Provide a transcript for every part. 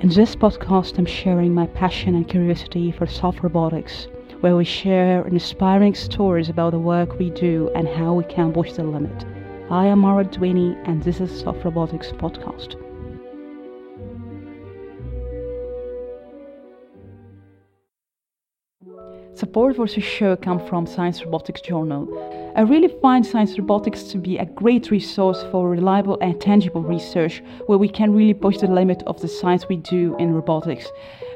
In this podcast, I'm sharing my passion and curiosity for soft robotics, where we share inspiring stories about the work we do and how we can push the limit. I am Mara Dwiney, and this is Soft Robotics Podcast. Support for this show comes from Science Robotics Journal. I really find Science Robotics to be a great resource for reliable and tangible research where we can really push the limit of the science we do in robotics.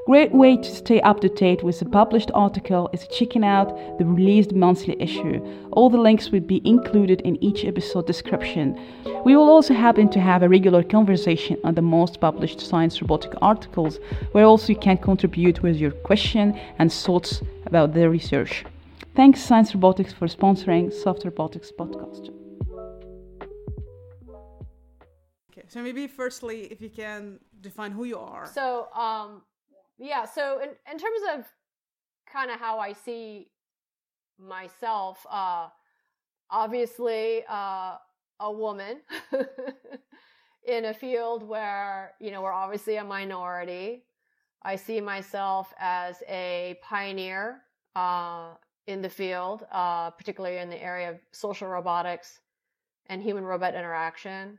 Great way to stay up to date with the published article is checking out the released monthly issue. All the links will be included in each episode description. We will also happen to have a regular conversation on the most published science robotic articles, where also you can contribute with your question and thoughts about the research. Thanks Science Robotics for sponsoring Soft Robotics podcast. Okay, so maybe firstly, if you can define who you are. So, um, yeah, so in, in terms of kind of how I see myself, uh, obviously uh, a woman in a field where, you know, we're obviously a minority. I see myself as a pioneer uh, in the field, uh, particularly in the area of social robotics and human robot interaction.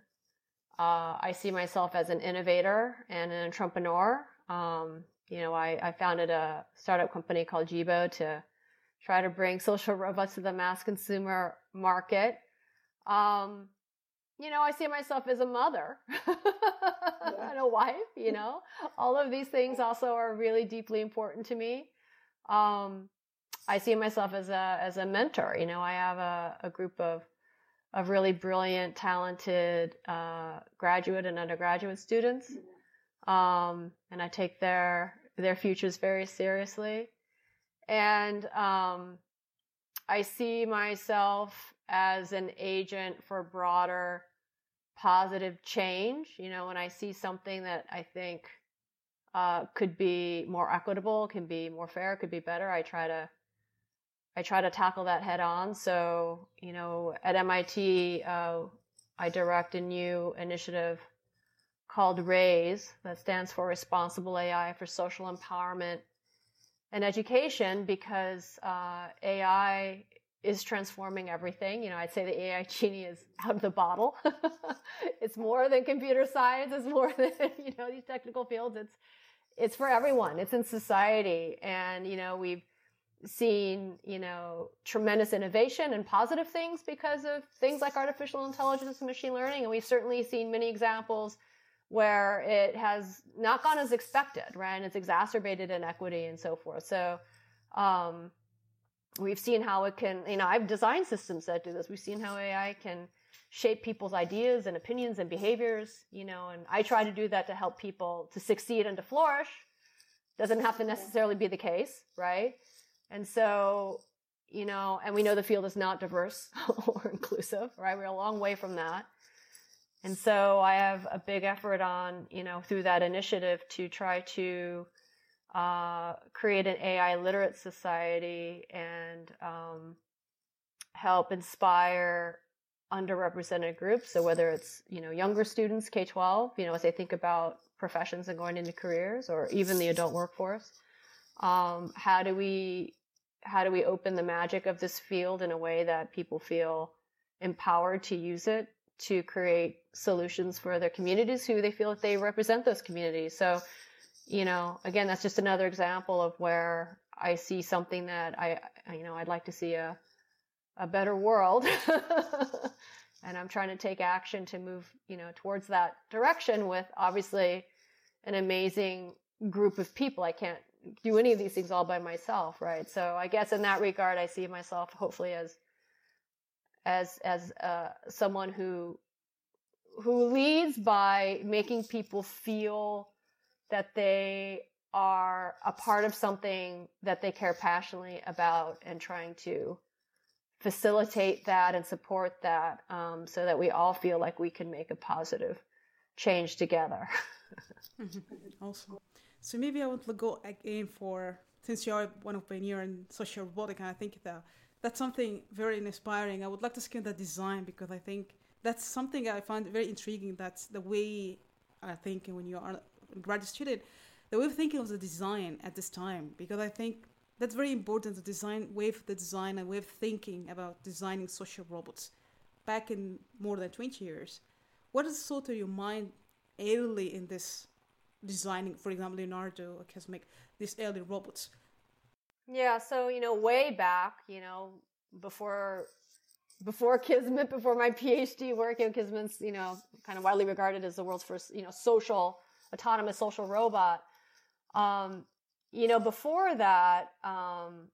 Uh, I see myself as an innovator and an entrepreneur. Um, you know, I, I founded a startup company called Jibo to try to bring social robots to the mass consumer market. Um, you know, I see myself as a mother and a wife, you know. All of these things also are really deeply important to me. Um, I see myself as a as a mentor. You know, I have a, a group of of really brilliant, talented uh, graduate and undergraduate students, um, and I take their their futures very seriously. And um, I see myself as an agent for broader positive change. You know, when I see something that I think uh, could be more equitable, can be more fair, could be better, I try to I try to tackle that head on. So, you know, at MIT, uh, I direct a new initiative called RAISE, that stands for Responsible AI for Social Empowerment and Education, because uh, AI is transforming everything. You know, I'd say the AI genie is out of the bottle. it's more than computer science. It's more than you know these technical fields. It's it's for everyone. It's in society, and you know we've seen, you know, tremendous innovation and positive things because of things like artificial intelligence and machine learning. And we've certainly seen many examples where it has not gone as expected, right? And it's exacerbated inequity and so forth. So, um, we've seen how it can, you know, I've designed systems that do this. We've seen how AI can shape people's ideas and opinions and behaviors, you know, and I try to do that to help people to succeed and to flourish. Doesn't have to necessarily be the case, right? And so, you know, and we know the field is not diverse or inclusive, right? We're a long way from that. And so I have a big effort on, you know, through that initiative to try to uh, create an AI literate society and um, help inspire underrepresented groups. So whether it's, you know, younger students, K 12, you know, as they think about professions and going into careers or even the adult workforce um, how do we how do we open the magic of this field in a way that people feel empowered to use it to create solutions for their communities who they feel that they represent those communities. So you know again that's just another example of where i see something that i you know i'd like to see a a better world. And i'm trying to take action to move you know towards that direction with obviously an amazing group of people. I can't do any of these things all by myself, right? So I guess in that regard, I see myself hopefully as as as uh, someone who who leads by making people feel that they are a part of something that they care passionately about and trying to facilitate that and support that um, so that we all feel like we can make a positive change together. awesome. So maybe I want to go again for since you're one of pioneer in social robotic, and I think that that's something very inspiring. I would like to skim the design because I think that's something I find very intriguing. That's the way I think when you are a graduate student, the way of thinking of the design at this time, because I think that's very important. The design way of the design and way of thinking about designing social robots back in more than 20 years. What is sort of your mind early in this designing, for example, Leonardo has make these early robots? Yeah, so you know, way back, you know, before before Kismet, before my PhD work, you know, Kismet's, you know, kind of widely regarded as the world's first, you know, social, autonomous social robot. Um, you know, before that, um,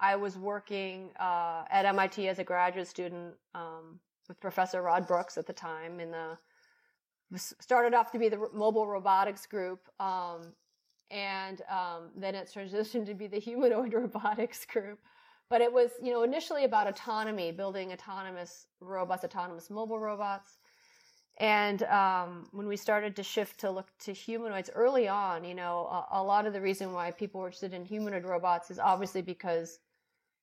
I was working uh, at MIT as a graduate student um, with Professor Rod Brooks at the time in the started off to be the mobile robotics group, um, and um, then it transitioned to be the humanoid robotics group. But it was, you know, initially about autonomy, building autonomous robots, autonomous mobile robots. And um, when we started to shift to look to humanoids early on, you know, a, a, lot of the reason why people were interested in humanoid robots is obviously because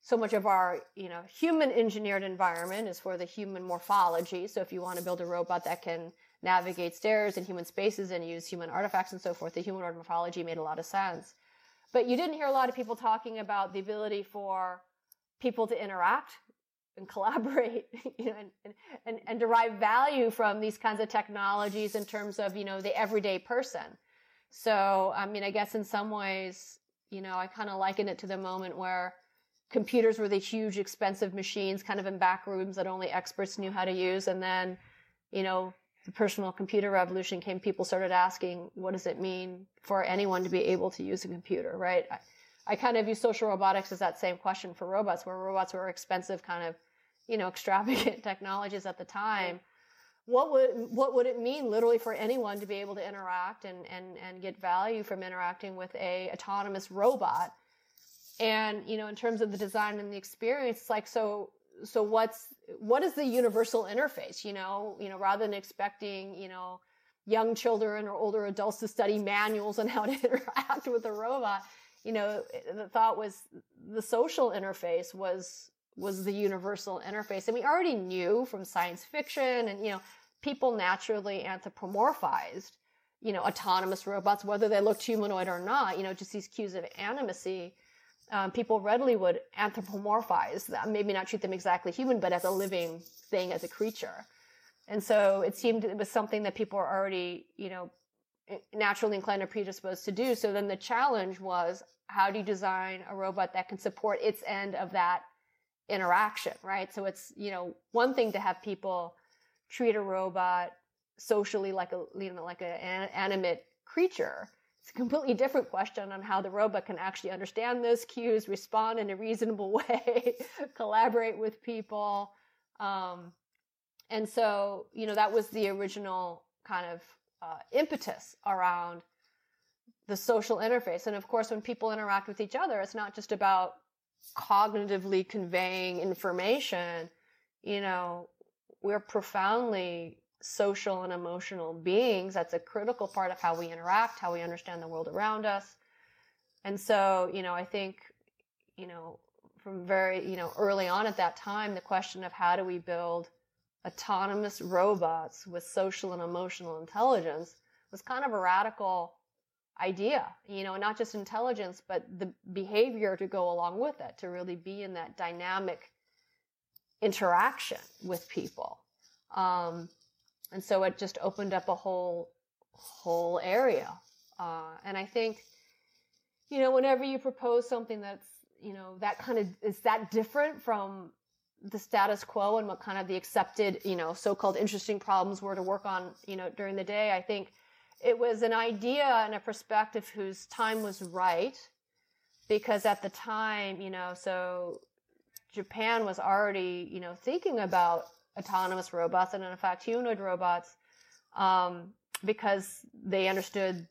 so much of our, you know, human engineered environment is for the human morphology. So if you want to build a robot that can navigate stairs in human spaces and use human artifacts and so forth, the humanoid morphology made a lot of sense. But you didn't hear a lot of people talking about the ability for people to interact and collaborate you know, and, and, and derive value from these kinds of technologies in terms of, you know, the everyday person. So, I mean, I guess in some ways, you know, I kind of liken it to the moment where computers were the huge expensive machines kind of in back rooms that only experts knew how to use. And then, you know, the personal computer revolution came, people started asking, what does it mean for anyone to be able to use a computer, right? I, I kind of view social robotics as that same question for robots, where robots were expensive, kind of, you know, extravagant technologies at the time. What would what would it mean literally for anyone to be able to interact and and and get value from interacting with a autonomous robot? And you know, in terms of the design and the experience, it's like so so what's what is the universal interface? You know, you know, rather than expecting you know young children or older adults to study manuals on how to interact with a robot you know, the thought was the social interface was was the universal interface. And we already knew from science fiction and, you know, people naturally anthropomorphized, you know, autonomous robots, whether they looked humanoid or not, you know, just these cues of animacy. Um, people readily would anthropomorphize them, maybe not treat them exactly human, but as a living thing, as a creature. And so it seemed it was something that people were already, you know, naturally inclined or predisposed to do. So then the challenge was how do you design a robot that can support its end of that interaction, right? So it's, you know, one thing to have people treat a robot socially like a, you know, like an animate creature. It's a completely different question on how the robot can actually understand those cues, respond in a reasonable way, collaborate with people. Um, and so, you know, that was the original kind of uh, impetus around the social interface. And of course, when people interact with each other, it's not just about cognitively conveying information. You know, we're profoundly social and emotional beings. That's a critical part of how we interact, how we understand the world around us. And so, you know, I think, you know, from very, you know, early on at that time, the question of how do we build autonomous robots with social and emotional intelligence was kind of a radical idea, you know, not just intelligence, but the behavior to go along with it, to really be in that dynamic interaction with people. Um, and so it just opened up a whole, whole area. Uh, and I think, you know, whenever you propose something that's, you know, that kind of is that different from the status quo and what kind of the accepted, you know, so-called interesting problems were to work on, you know, during the day. I think it was an idea and a perspective whose time was right because at the time, you know, so Japan was already, you know, thinking about autonomous robots and in fact humanoid robots um, because they understood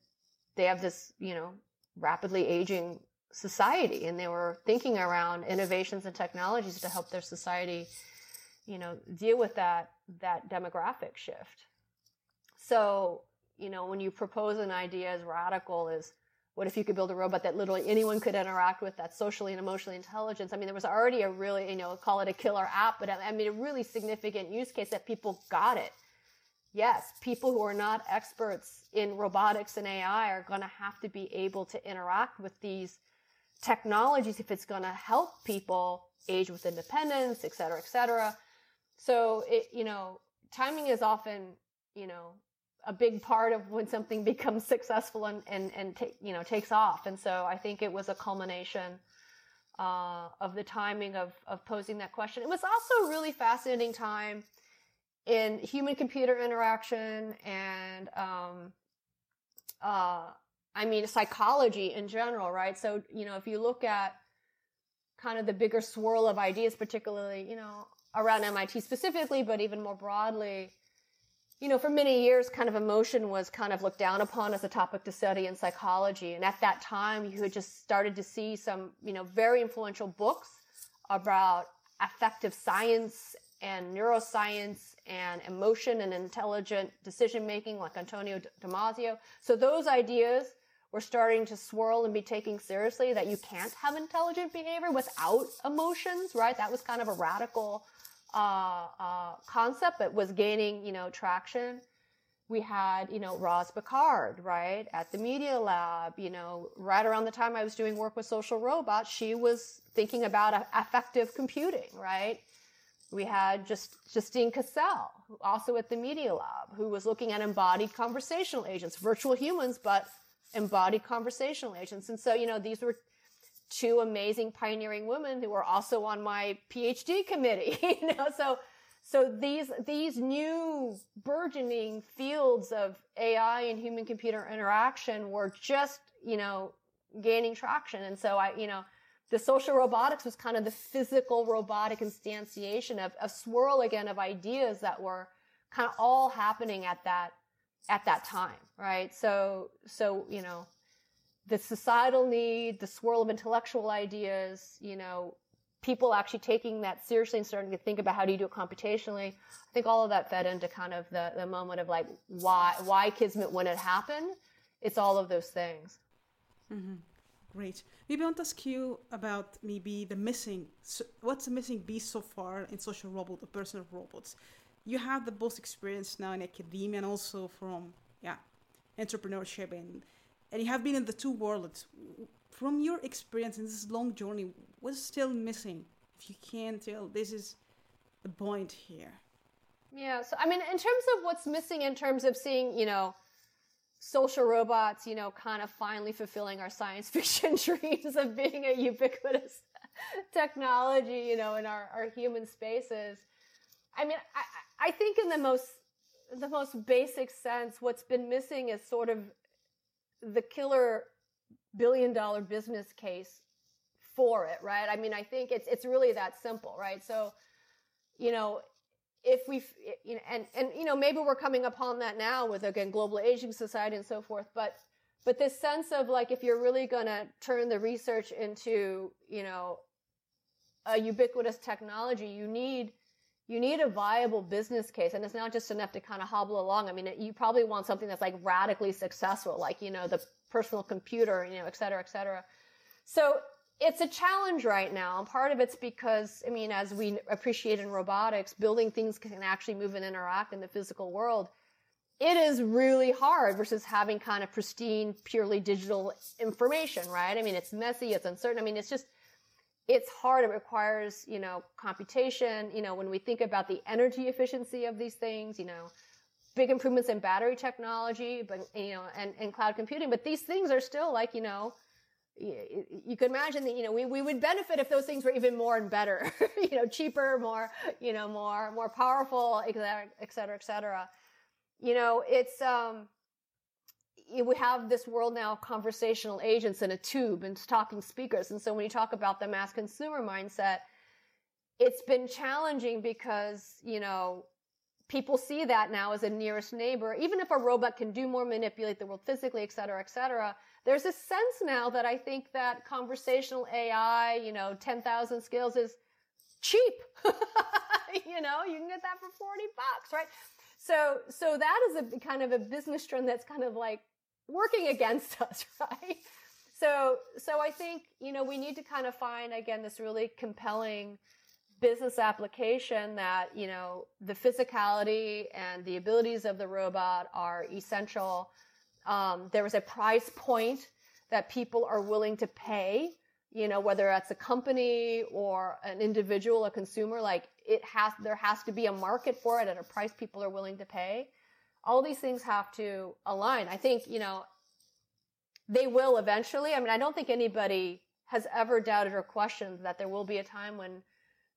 they have this, you know, rapidly aging society and they were thinking around innovations and technologies to help their society you know deal with that that demographic shift. So you know when you propose an idea as radical as what if you could build a robot that literally anyone could interact with that's socially and emotionally intelligent i mean there was already a really you know call it a killer app but i mean a really significant use case that people got it yes, people who are not experts in robotics and AI are going to have to be able to interact with these technologies if it's going to help people age with independence, et cetera, et cetera. So it, you know, timing is often, you know, a big part of when something becomes successful and and and you know takes off. And so I think it was a culmination uh, of the timing of of posing that question. It was also a really fascinating time in human computer interaction and um, uh, I mean psychology in general, right? So you know if you look at kind of the bigger swirl of ideas, particularly you know around MIT specifically, but even more broadly you know, for many years, kind of emotion was kind of looked down upon as a topic to study in psychology. And at that time, you had just started to see some, you know, very influential books about affective science and neuroscience and emotion and intelligent decision making, like Antonio Damasio. So those ideas were starting to swirl and be taken seriously that you can't have intelligent behavior without emotions, right? That was kind of a radical uh, uh, concept that was gaining, you know, traction. We had, you know, Roz Picard, right, at the Media Lab, you know, right around the time I was doing work with social robots, she was thinking about affective computing, right? We had just Justine Cassell, also at the Media Lab, who was looking at embodied conversational agents, virtual humans, but embodied conversational agents. And so, you know, these were two amazing pioneering women who were also on my PhD committee, you know, so, so these, these new burgeoning fields of AI and human computer interaction were just, you know, gaining traction. And so I, you know, the social robotics was kind of the physical robotic instantiation of a swirl again of ideas that were kind of all happening at that, at that time, right? So, so, you know, the societal need, the swirl of intellectual ideas, you know, people actually taking that seriously and starting to think about how do you do it computationally. I think all of that fed into kind of the, the moment of like why why Kismet when it happened. It's all of those things. Mm-hmm. Great. Maybe I want to ask you about maybe the missing. What's the missing piece so far in social robot, the personal robots? You have the most experience now in academia and also from yeah entrepreneurship and and you have been in the two worlds. From your experience in this long journey, what's still missing? If you can tell, this is the point here. Yeah. So, I mean, in terms of what's missing, in terms of seeing, you know, social robots, you know, kind of finally fulfilling our science fiction dreams of being a ubiquitous technology, you know, in our, our human spaces. I mean, I, I think in the most, the most basic sense, what's been missing is sort of the killer billion dollar business case for it, right? I mean, I think it's it's really that simple, right? So, you know, if we, you know, and and you know, maybe we're coming upon that now with again global aging society and so forth, but but this sense of like if you're really going to turn the research into, you know, a ubiquitous technology, you need you need a viable business case and it's not just enough to kind of hobble along. I mean, you probably want something that's like radically successful, like, you know, the personal computer, you know, et cetera, et cetera. So it's a challenge right now. And part of it's because, I mean, as we appreciate in robotics, building things can actually move and interact in the physical world. It is really hard versus having kind of pristine, purely digital information, right? I mean, it's messy, it's uncertain. I mean, it's just, it's hard. It requires, you know, computation. You know, when we think about the energy efficiency of these things, you know, big improvements in battery technology, but, you know, and, and cloud computing. But these things are still like, you know, you, you could imagine that, you know, we, we would benefit if those things were even more and better, you know, cheaper, more, you know, more, more powerful, et cetera, et cetera, et cetera. You know, it's, um, we have this world now of conversational agents in a tube and talking speakers. And so when you talk about the mass consumer mindset, it's been challenging because, you know, people see that now as a nearest neighbor. Even if a robot can do more, manipulate the world physically, et cetera, et cetera, there's a sense now that I think that conversational AI, you know, 10,000 skills is cheap. you know, you can get that for 40 bucks, right? So, so that is a kind of a business trend that's kind of like working against us, right? So, so I think, you know, we need to kind of find again this really compelling business application that, you know, the physicality and the abilities of the robot are essential. Um, there is a price point that people are willing to pay, you know, whether that's a company or an individual, a consumer, like it has, there has to be a market for it at a price people are willing to pay. All these things have to align. I think, you know, they will eventually. I mean, I don't think anybody has ever doubted or questioned that there will be a time when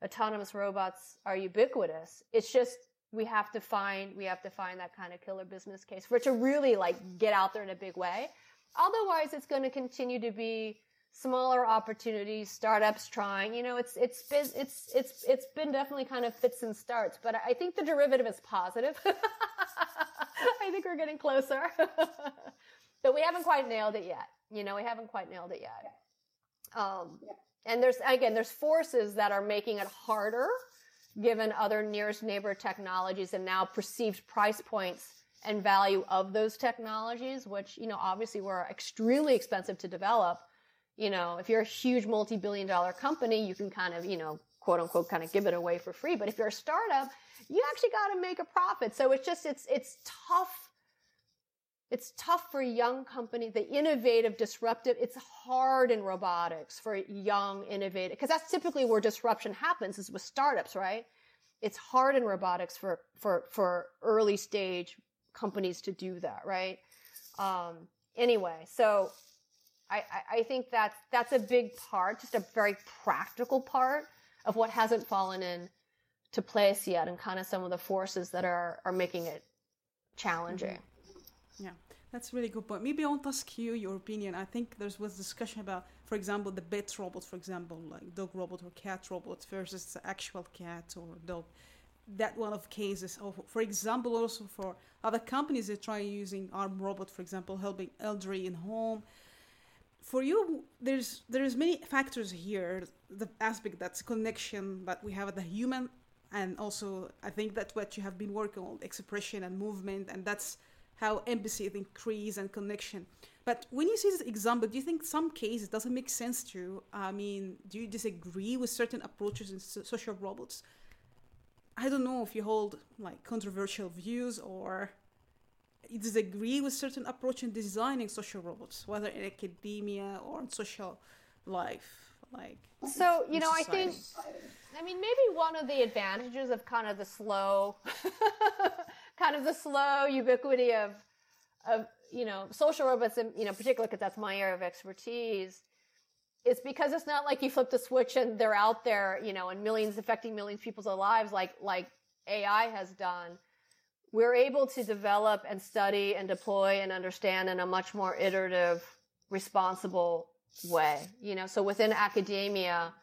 autonomous robots are ubiquitous. It's just we have to find we have to find that kind of killer business case for it to really like get out there in a big way. Otherwise, it's going to continue to be smaller opportunities, startups trying. You know, it's it's it's it's it's been definitely kind of fits and starts, but I think the derivative is positive. I think we're getting closer, but we haven't quite nailed it yet. You know, we haven't quite nailed it yet. Um, and there's again, there's forces that are making it harder given other nearest neighbor technologies and now perceived price points and value of those technologies, which, you know, obviously were extremely expensive to develop. You know, if you're a huge multi-billion dollar company, you can kind of, you know, quote unquote, kind of give it away for free. But if you're a startup, you actually got to make a profit. So it's just, it's, it's tough it's tough for young companies, the innovative, disruptive. It's hard in robotics for young, innovative, because that's typically where disruption happens is with startups, right? It's hard in robotics for, for, for early stage companies to do that, right? Um, anyway, so I, I think that's, that's a big part, just a very practical part of what hasn't fallen in to place yet and kind of some of the forces that are, are making it challenging. Mm-hmm. Yeah, that's a really good point. Maybe I want to ask you your opinion. I think there was discussion about, for example, the pet robot, for example, like dog robot or cat robot versus actual cat or dog. That one of cases. Or for example, also for other companies that try using arm robot, for example, helping elderly in home. For you, there's there's many factors here. The aspect that's connection that we have at the human, and also I think that what you have been working on, expression and movement, and that's how empathy increase and connection. But when you see this example, do you think some cases doesn't make sense to you? I mean, do you disagree with certain approaches in so- social robots? I don't know if you hold like controversial views or you disagree with certain approach in designing social robots, whether in academia or in social life. Like so, you know, I think. I mean, maybe one of the advantages of kind of the slow kind of the slow ubiquity of of you know social robots in you know particular because that's my area of expertise it's because it's not like you flip the switch and they're out there you know and millions affecting millions of people's lives like like ai has done we're able to develop and study and deploy and understand in a much more iterative responsible way you know so within academia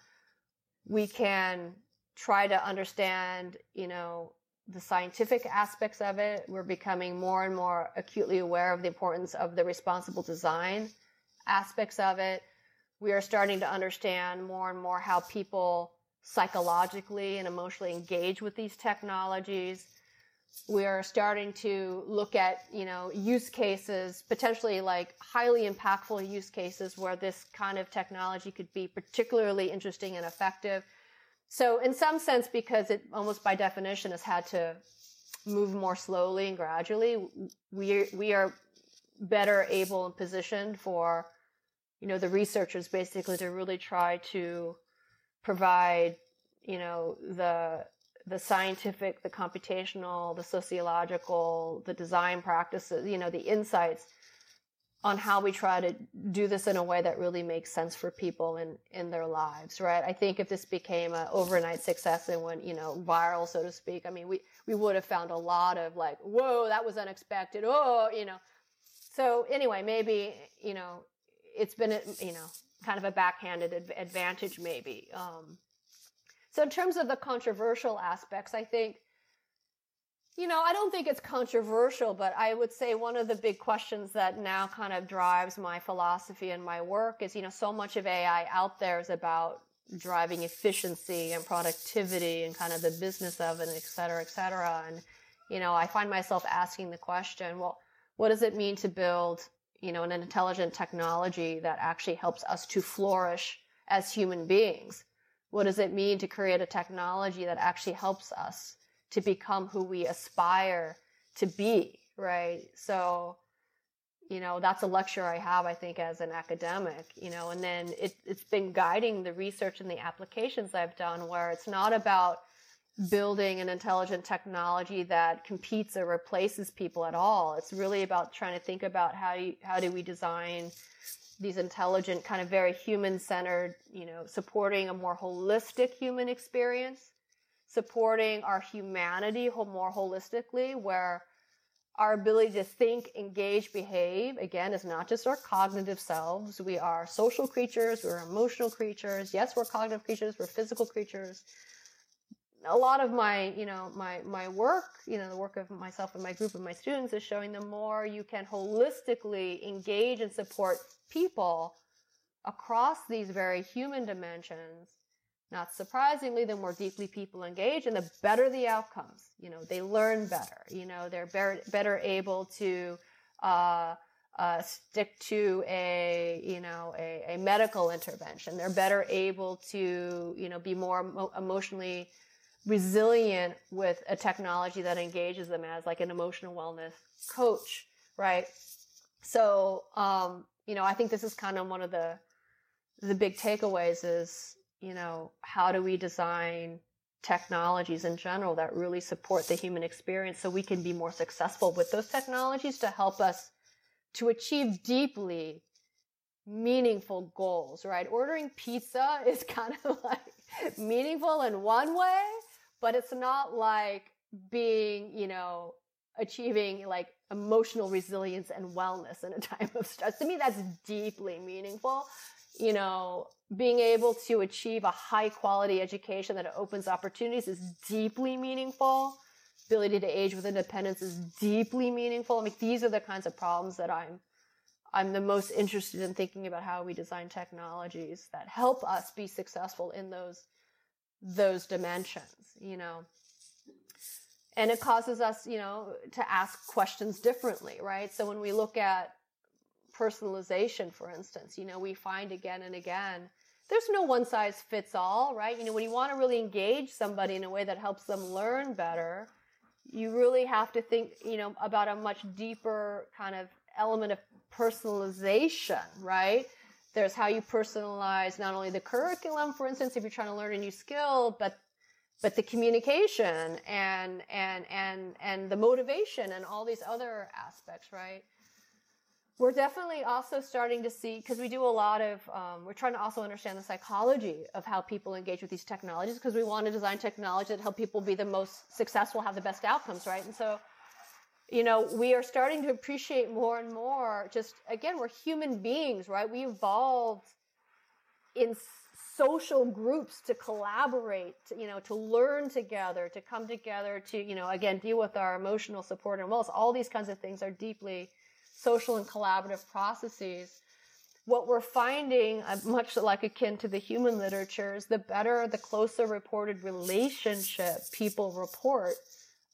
we can try to understand you know the scientific aspects of it. We're becoming more and more acutely aware of the importance of the responsible design aspects of it. We are starting to understand more and more how people psychologically and emotionally engage with these technologies. We are starting to look at, you know, use cases, potentially like highly impactful use cases where this kind of technology could be particularly interesting and effective. So in some sense, because it almost by definition has had to move more slowly and gradually, we we are better able and positioned for, you know, the researchers basically to really try to provide, you know, the the scientific, the computational, the sociological, the design practices, you know, the insights on how we try to do this in a way that really makes sense for people in, in their lives, right? I think if this became an overnight success and went, you know, viral, so to speak, I mean, we, we would have found a lot of like, whoa, that was unexpected. Oh, you know. So anyway, maybe, you know, it's been, you know, kind of a backhanded advantage maybe. Um, so in terms of the controversial aspects, I think you know, I don't think it's controversial, but I would say one of the big questions that now kind of drives my philosophy and my work is, you know, so much of AI out there is about driving efficiency and productivity and kind of the business of it, et cetera, et cetera. And, you know, I find myself asking the question, well, what does it mean to build, you know, an intelligent technology that actually helps us to flourish as human beings? What does it mean to create a technology that actually helps us to become who we aspire to be, right? So, you know, that's a lecture I have, I think, as an academic, you know, and then it, it's been guiding the research and the applications I've done where it's not about building an intelligent technology that competes or replaces people at all. It's really about trying to think about how you, how do we design these intelligent, kind of very human centered, you know, supporting a more holistic human experience, supporting our humanity more holistically, where our ability to think, engage, behave, again, is not just our cognitive selves. We are social creatures, we're emotional creatures. Yes, we're cognitive creatures, we're physical creatures a lot of my, you know, my, my work, you know, the work of myself and my group and my students is showing the more you can holistically engage and support people across these very human dimensions, not surprisingly, the more deeply people engage and the better the outcomes. You know, they learn better, you know, they're better, able to, uh, uh, stick to a you know a, a, medical intervention. They're better able to you know be more emo- emotionally resilient with a technology that engages them as like an emotional wellness coach, right? So, um, you know, I think this is kind of one of the the big takeaways is, you know, how do we design technologies in general that really support the human experience so we can be more successful with those technologies to help us to achieve deeply meaningful goals, right? Ordering pizza is kind of like meaningful in one way, but it's not like being, you know, achieving like emotional resilience and wellness in a time of stress. To me, that's deeply meaningful. You know, being able to achieve a high quality education that opens opportunities is deeply meaningful. Ability to age with independence is deeply meaningful. I mean, these are the kinds of problems that I'm I'm the most interested in thinking about how we design technologies that help us be successful in those those dimensions, you know. And it causes us, you know, to ask questions differently, right? So when we look at personalization, for instance, you know, we find again and again, there's no one size fits all, right? You know, when you want to really engage somebody in a way that helps them learn better, you really have to think, you know, about a much deeper kind of element of personalization, right? There's how you personalize not only the curriculum, for instance, if you're trying to learn a new skill, but but the communication and and and and the motivation and all these other aspects, right? We're definitely also starting to see because we do a lot of um, we're trying to also understand the psychology of how people engage with these technologies because we want to design technology that help people be the most successful, have the best outcomes, right? And so you know, we are starting to appreciate more and more just, again, we're human beings, right? We evolved in social groups to collaborate, you know, to learn together, to come together, to, you know, again, deal with our emotional support and wellness. All these kinds of things are deeply social and collaborative processes. What we're finding, uh, much like akin to the human literature, is the better, the closer reported relationship people report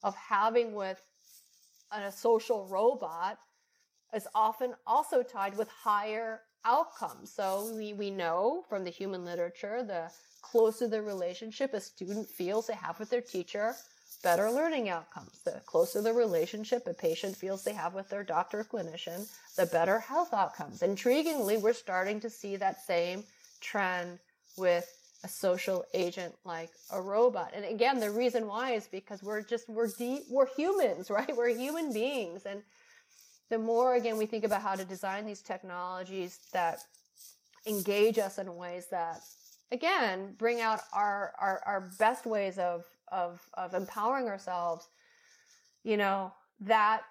of having with a social robot is often also tied with higher outcomes. So we, we know from the human literature, the closer the relationship a student feels they have with their teacher, better learning outcomes. The closer the relationship a patient feels they have with their doctor or clinician, the better health outcomes. Intriguingly, we're starting to see that same trend with a social agent like a robot. And again, the reason why is because we're just, we're deep, we're humans, right? We're human beings. And the more, again, we think about how to design these technologies that engage us in ways that, again, bring out our, our, our best ways of, of, of empowering ourselves, you know, that,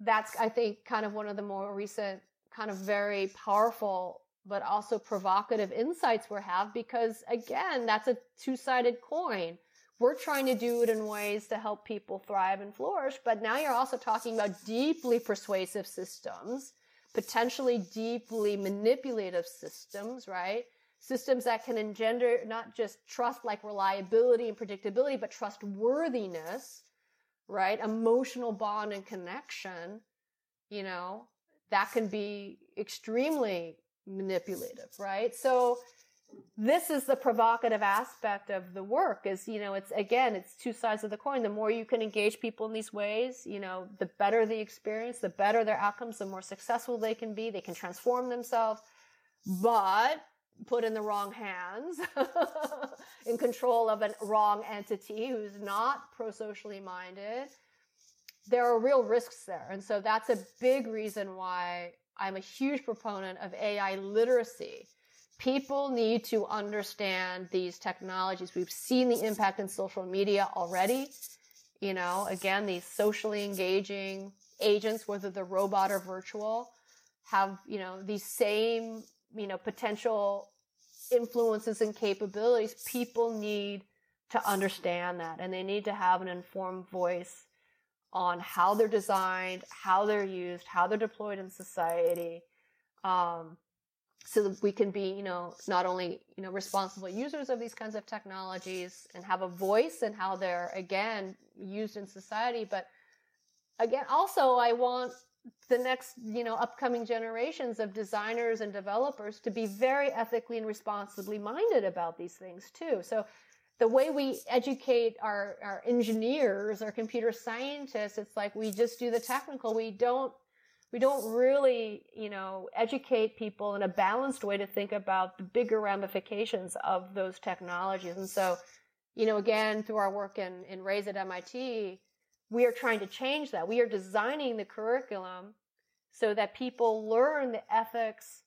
that's, I think, kind of one of the more recent, kind of very powerful but also provocative insights we have because again, that's a two-sided coin. We're trying to do it in ways to help people thrive and flourish, but now you're also talking about deeply persuasive systems, potentially deeply manipulative systems, right? Systems that can engender not just trust like reliability and predictability, but trustworthiness, right? Emotional bond and connection, you know, that can be extremely manipulative, right? So this is the provocative aspect of the work is, you know, it's again, it's two sides of the coin. The more you can engage people in these ways, you know, the better the experience, the better their outcomes, the more successful they can be. They can transform themselves, but put in the wrong hands in control of a wrong entity who's not pro-socially minded. There are real risks there. And so that's a big reason why I'm a huge proponent of AI literacy people need to understand these technologies. We've seen the impact in social media already. You know, again, these socially engaging agents, whether they're robot or virtual, have, you know, these same, you know, potential influences and capabilities. People need to understand that and they need to have an informed voice on how they're designed, how they're used, how they're deployed in society. Um, so that we can be, you know, not only, you know, responsible users of these kinds of technologies and have a voice in how they're, again, used in society, but again, also I want the next, you know, upcoming generations of designers and developers to be very ethically and responsibly minded about these things too. So the way we educate our, our engineers, our computer scientists, it's like we just do the technical. We don't we don't really, you know, educate people in a balanced way to think about the bigger ramifications of those technologies. And so, you know, again, through our work in, in Raise at MIT, we are trying to change that. We are designing the curriculum so that people learn the ethics,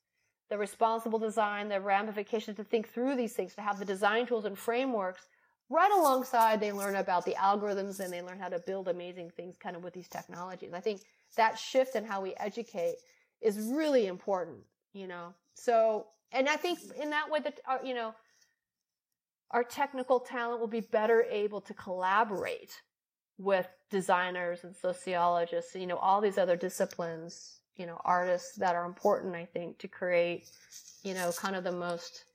the responsible design, the ramifications to think through these things, to have the design tools and frameworks right alongside they learn about the algorithms and they learn how to build amazing things kind of with these technologies. I think that shift in how we educate is really important, you know. So, and I think in that way that our, you know, our technical talent will be better able to collaborate with designers and sociologists, you know, all these other disciplines, you know, artists that are important, I think, to create, you know, kind of the most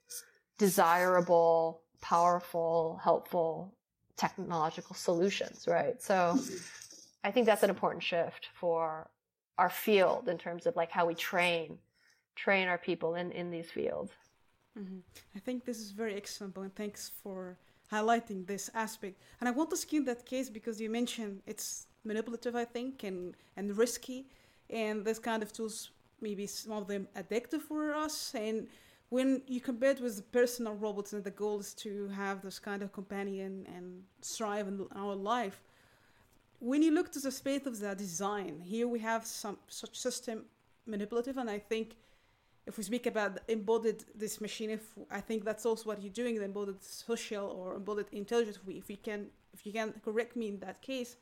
desirable, powerful, helpful technological solutions, right? So, mm-hmm. I think that's an important shift for our field in terms of like how we train train our people in in these fields. Mm-hmm. I think this is very excellent, and thanks for highlighting this aspect. And I want to skin that case because you mentioned it's manipulative, I think, and and risky, and this kind of tools maybe some of them addictive for us and when you compare it with personal robots and the goal is to have this kind of companion and thrive in our life when you look to the space of the design, here we have some such system manipulative, and I think if we speak about embodied this machine, if I think that's also what you're doing, the embodied social or embodied intelligence. If we, if we can, if you can correct me in that case,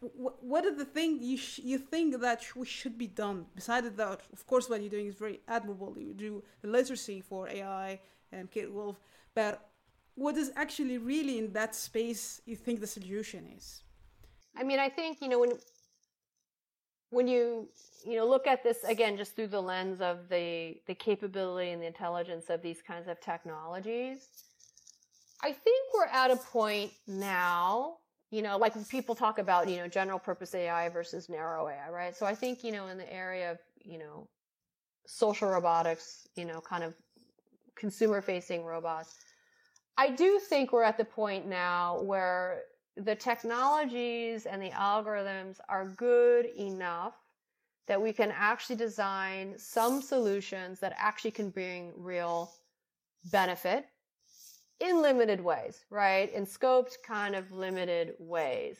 wh- what are the things you sh- you think that sh- we should be done? Besides that, of course, what you're doing is very admirable. You do the literacy for AI and Kate Wolf, but what is actually really in that space you think the solution is? I mean, I think, you know, when when you you know look at this again just through the lens of the the capability and the intelligence of these kinds of technologies i think we're at a point now you know like people talk about you know general purpose ai versus narrow ai right? So i think you know in the area of you know social robotics you know kind of consumer facing robots i do think we're at the point now where the technologies and the algorithms are good enough that we can actually design some solutions that actually can bring real benefit in limited ways, right? In scoped kind of limited ways.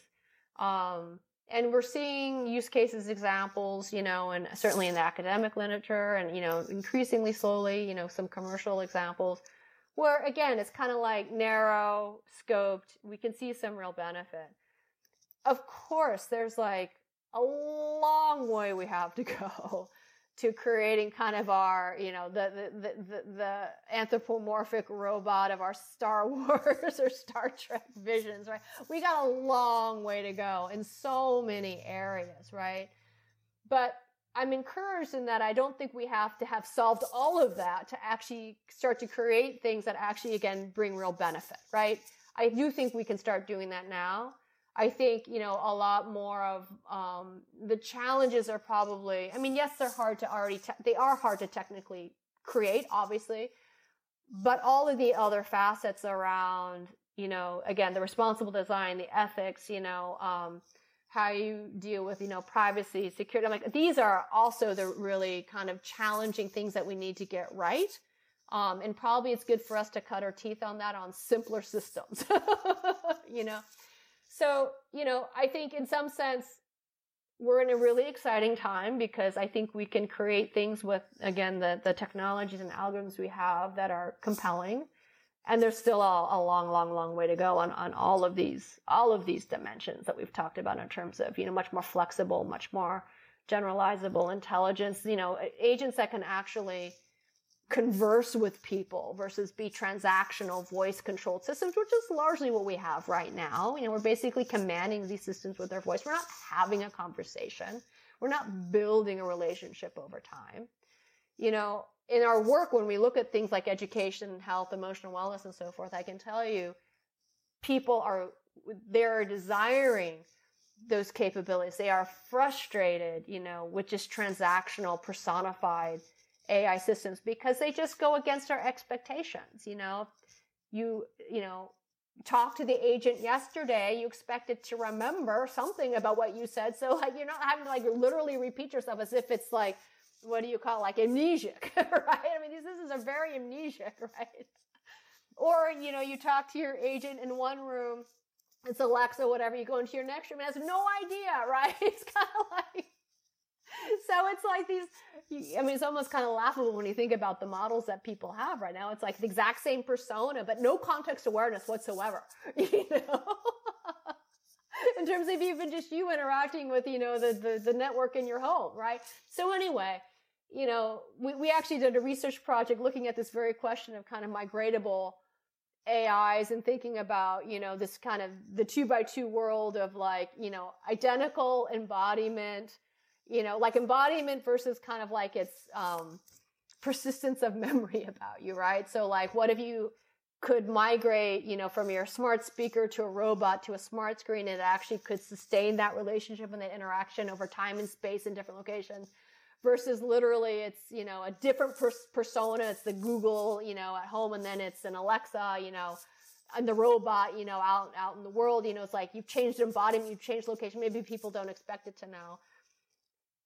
Um, and we're seeing use cases examples, you know, and certainly in the academic literature and, you know, increasingly slowly, you know, some commercial examples where again, it's kind of like narrow, scoped. We can see some real benefit. Of course, there's like a long way we have to go to creating kind of our, you know, the, the, the, the, anthropomorphic robot of our Star Wars or Star Trek visions, right? We got a long way to go in so many areas, right? But I'm encouraged in that I don't think we have to have solved all of that to actually start to create things that actually, again, bring real benefit, right? I do think we can start doing that now. I think, you know, a lot more of, um, the challenges are probably, I mean, yes, they're hard to already, te- they are hard to technically create, obviously. but all of the other facets around, you know, again, the responsible design, the ethics, you know, um, how you deal with, you know, privacy, security. I'm like, these are also the really kind of challenging things that we need to get right. Um, and probably it's good for us to cut our teeth on that on simpler systems, you know? So, you know, I think in some sense, we're in a really exciting time because I think we can create things with, again, the, the technologies and algorithms we have that are compelling. And there's still a, a long, long, long way to go on, on all of these, all of these dimensions that we've talked about in terms of, you know, much more flexible, much more generalizable intelligence, you know, agents that can actually converse with people versus be transactional voice controlled systems, which is largely what we have right now. You know, we're basically commanding these systems with their voice. We're not having a conversation. We're not building a relationship over time. You know, in our work, when we look at things like education, health, emotional wellness, and so forth, I can tell you people are, they're desiring those capabilities. They are frustrated, you know, with just transactional, personified AI systems because they just go against our expectations. You know, you, you know, talk to the agent yesterday, you expect it to remember something about what you said. So like, you're not having to like literally repeat yourself as if it's like, what do you call like amnesic, right? I mean, these systems are very amnesic, right? Or, you know, you talk to your agent in one room, it's Alexa, whatever, you go into your next room and has no idea, right? It's kind of like, so it's like these, I mean, it's almost kind of laughable when you think about the models that people have right now. It's like the exact same persona, but no context awareness whatsoever, you know? in terms of even just you interacting with, you know, the, the, the network in your home, right? So anyway, you know, we, we actually did a research project looking at this very question of kind of migratable AIs and thinking about, you know, this kind of the two by two world of like, you know, identical embodiment, you know, like embodiment versus kind of like its um, persistence of memory about you, right? So, like, what if you could migrate, you know, from your smart speaker to a robot to a smart screen and it actually could sustain that relationship and that interaction over time and space in different locations versus literally it's, you know, a different pers- persona. It's the Google, you know, at home and then it's an Alexa, you know, and the robot, you know, out, out in the world, you know, it's like you've changed embodiment, you've changed location. Maybe people don't expect it to know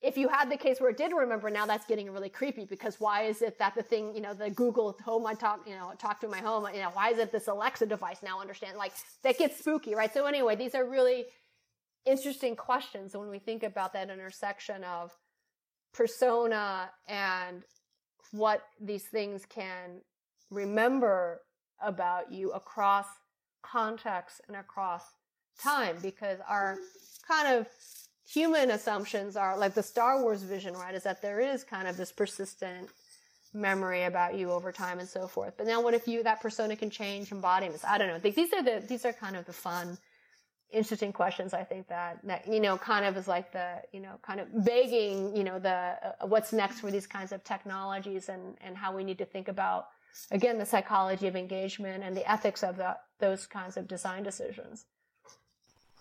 if you had the case where it did remember, now that's getting really creepy because why is it that the thing, you know, the Google home I talk, you know, talk to my home, you know, why is it this Alexa device now understand? Like that gets spooky, right? So anyway, these are really interesting questions when we think about that intersection of persona and what these things can remember about you across context and across time because our kind of human assumptions are like the Star Wars vision, right? Is that there is kind of this persistent memory about you over time and so forth. But now what if you, that persona can change embodiments? I don't know. These are the, these are kind of the fun, interesting questions. I think that, that, you know, kind of is like the, you know, kind of begging, you know, the, uh, what's next for these kinds of technologies and, and how we need to think about, again, the psychology of engagement and the ethics of those kinds of design decisions.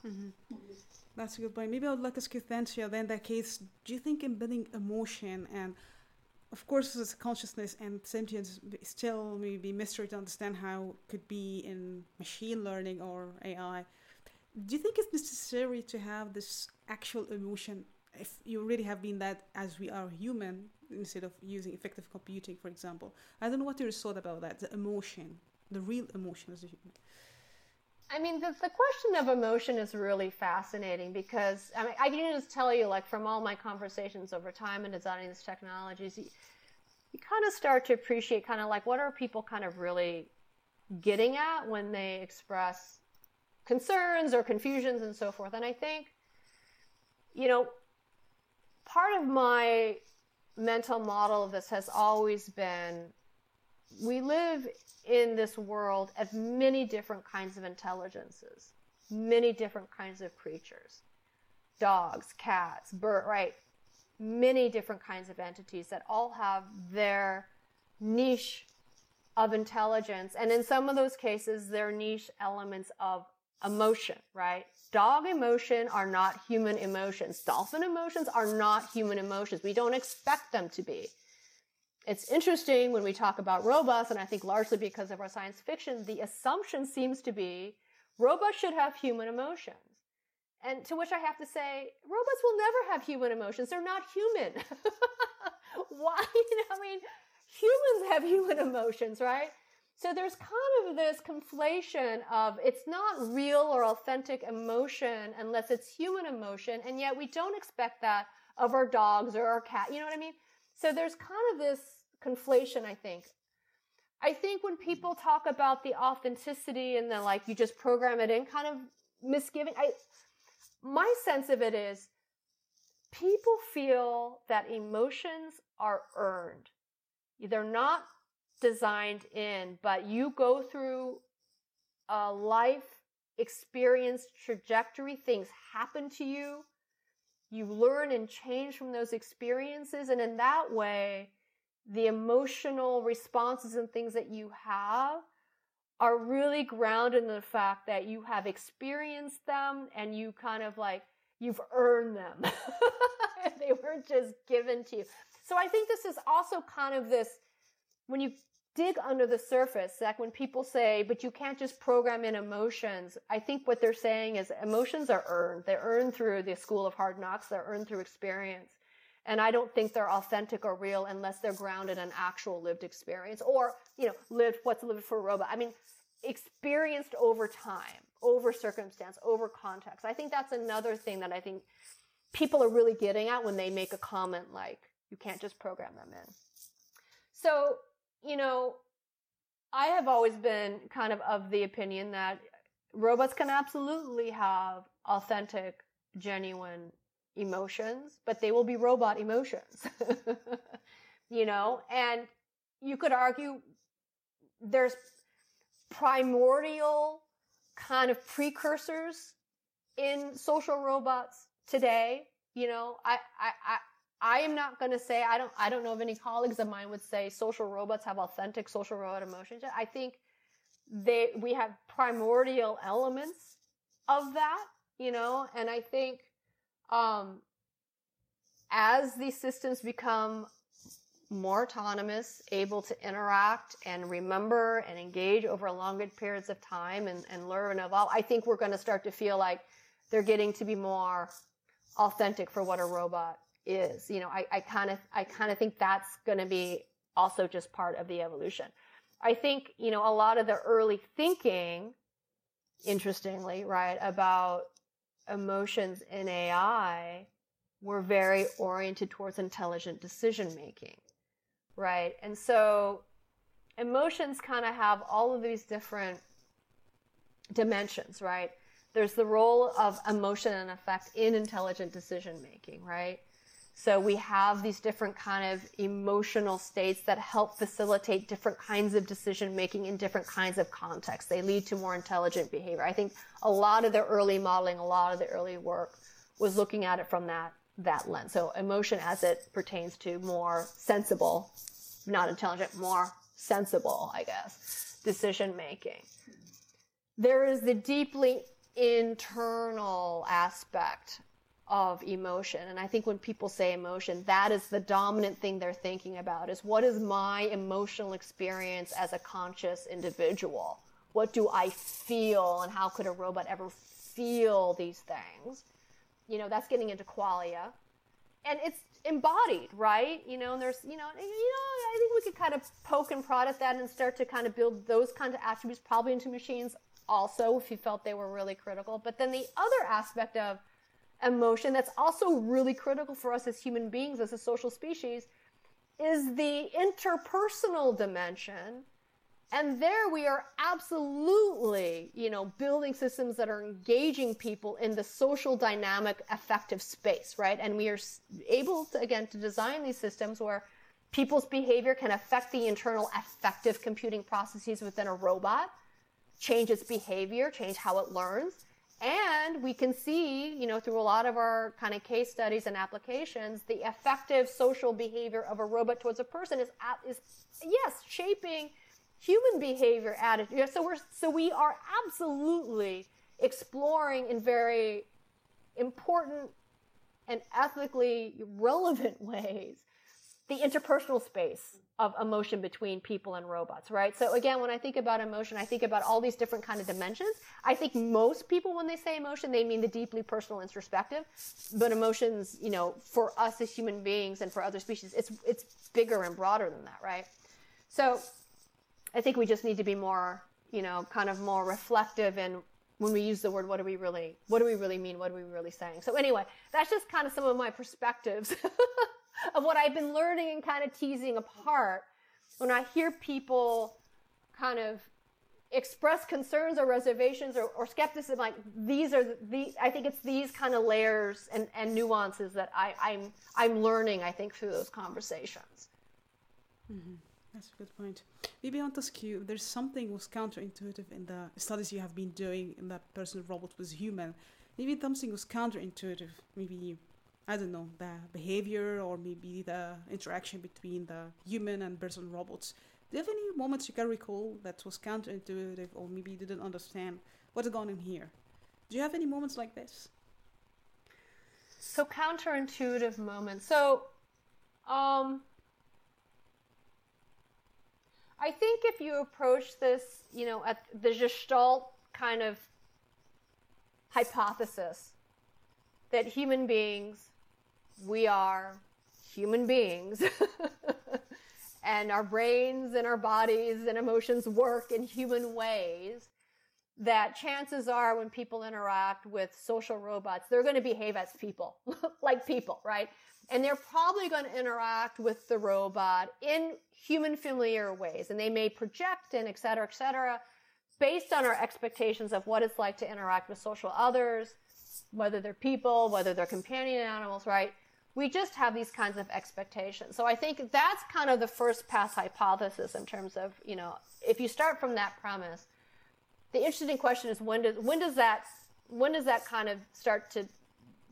Mm-hmm. That's a good point. Maybe I would like to ask you, Cynthia, then that case, do you think embedding emotion and of course, it's consciousness and sentience still maybe mystery to understand how could be in machine learning or AI. Do you think it's necessary to have this actual emotion if you really have been that as we are human instead of using affective computing, for example? I don't know what your thought about that, the emotion, the real emotion as a human. I mean, the, the question of emotion is really fascinating because I mean, I can just tell you, like, from all my conversations over time and designing these technologies, you, you kind of start to appreciate kind of like what are people kind of really getting at when they express concerns or confusions and so forth. And I think, you know, part of my mental model of this has always been we live in this world of many different kinds of intelligences, many different kinds of creatures, dogs, cats, bird, right? Many different kinds of entities that all have their niche of intelligence. And in some of those cases, their niche elements of emotion, right? Dog emotion are not human emotions. Dolphin emotions are not human emotions. We don't expect them to be. It's interesting when we talk about robots, and I think largely because of our science fiction, the assumption seems to be robots should have human emotions. And to which I have to say, robots will never have human emotions. They're not human. Why? I mean, humans have human emotions, right? So there's kind of this conflation of it's not real or authentic emotion unless it's human emotion, and yet we don't expect that of our dogs or our cat. You know what I mean? So there's kind of this conflation, I think. I think when people talk about the authenticity and the like, you just program it in kind of misgiving. I, my sense of it is people feel that emotions are earned. They're not designed in, but you go through a life experience trajectory. Things happen to you. You learn and change from those experiences. And in that way, the emotional responses and things that you have are really grounded in the fact that you have experienced them and you kind of like, you've earned them. they weren't just given to you. So I think this is also kind of this, when you dig under the surface, like when people say, but you can't just program in emotions, I think what they're saying is emotions are earned. They're earned through the school of hard knocks. They're earned through experience. And I don't think they're authentic or real unless they're grounded in actual lived experience or, you know, lived, what's lived for a robot. I mean, experienced over time, over circumstance, over context. I think that's another thing that I think people are really getting at when they make a comment like, you can't just program them in. So, you know, I have always been kind of of the opinion that robots can absolutely have authentic, genuine emotions, but they will be robot emotions. you know, and you could argue there's primordial kind of precursors in social robots today. You know, I, I, I, am not going to say I don't I don't know if any colleagues of mine would say social robots have authentic social robot emotions. I think they we have primordial elements of that, you know, and I think um, as these systems become more autonomous, able to interact and remember and engage over longer periods of time and, and learn and evolve, I think we're going to start to feel like they're getting to be more authentic for what a robot is. You know, I kind of, I kind of think that's going to be also just part of the evolution. I think, you know, a lot of the early thinking, interestingly, right, about emotions in AI were very oriented towards intelligent decision making, right? And so emotions kind of have all of these different dimensions, right? There's the role of emotion and affect in intelligent decision making, right? So we have these different kind of emotional states that help facilitate different kinds of decision making in different kinds of contexts. They lead to more intelligent behavior. I think a lot of the early modeling, a lot of the early work was looking at it from that, that lens. So emotion as it pertains to more sensible, not intelligent, more sensible, I guess, decision making. There is the deeply internal aspect of emotion. And I think when people say emotion, that is the dominant thing they're thinking about is what is my emotional experience as a conscious individual? What do I feel and how could a robot ever feel these things? You know, that's getting into qualia. And it's embodied, right? You know, and there's, you know, you know, I think we could kind of poke and prod at that and start to kind of build those kinds of attributes probably into machines also if you felt they were really critical. But then the other aspect of emotion that's also really critical for us as human beings, as a social species, is the interpersonal dimension. And there we are absolutely, you know, building systems that are engaging people in the social dynamic affective space, right? And we are able to, again, to design these systems where people's behavior can affect the internal affective computing processes within a robot, change its behavior, change how it learns and we can see, you know, through a lot of our kind of case studies and applications, the effective social behavior of a robot towards a person is, is yes, shaping human behavior attitude. So we're, so we are absolutely exploring in very important and ethically relevant ways the interpersonal space of emotion between people and robots, right? So again, when I think about emotion, I think about all these different kind of dimensions. I think most people, when they say emotion, they mean the deeply personal introspective. But emotions, you know, for us as human beings and for other species, it's it's bigger and broader than that, right? So I think we just need to be more, you know, kind of more reflective in when we use the word, what do we really, what do we really mean? What are we really saying? So anyway, that's just kind of some of my perspectives of what I've been learning and kind of teasing apart when I hear people kind of express concerns or reservations or, or skepticism like these are the i think it's these kind of layers and, and nuances that I, I'm I'm learning I think through those conversations. Mm-hmm. That's a good point. Maybe ask you, there's something was counterintuitive in the studies you have been doing in that person robot was human. Maybe something was counterintuitive. Maybe I don't know, the behavior or maybe the interaction between the human and person robots. Do you have any moments you can recall that was counterintuitive or maybe you didn't understand what's going on here? Do you have any moments like this? So counterintuitive moments. So um I think if you approach this, you know, at the Gestalt kind of hypothesis that human beings we are human beings and our brains and our bodies and emotions work in human ways that chances are when people interact with social robots, they're going to behave as people, like people, right? And they're probably going to interact with the robot in human familiar ways. And they may project and et cetera, et cetera, based on our expectations of what it's like to interact with social others, whether they're people, whether they're companion animals, right? We just have these kinds of expectations. So I think that's kind of the first pass hypothesis in terms of, you know, if you start from that premise, the interesting question is when does when does that when does that kind of start to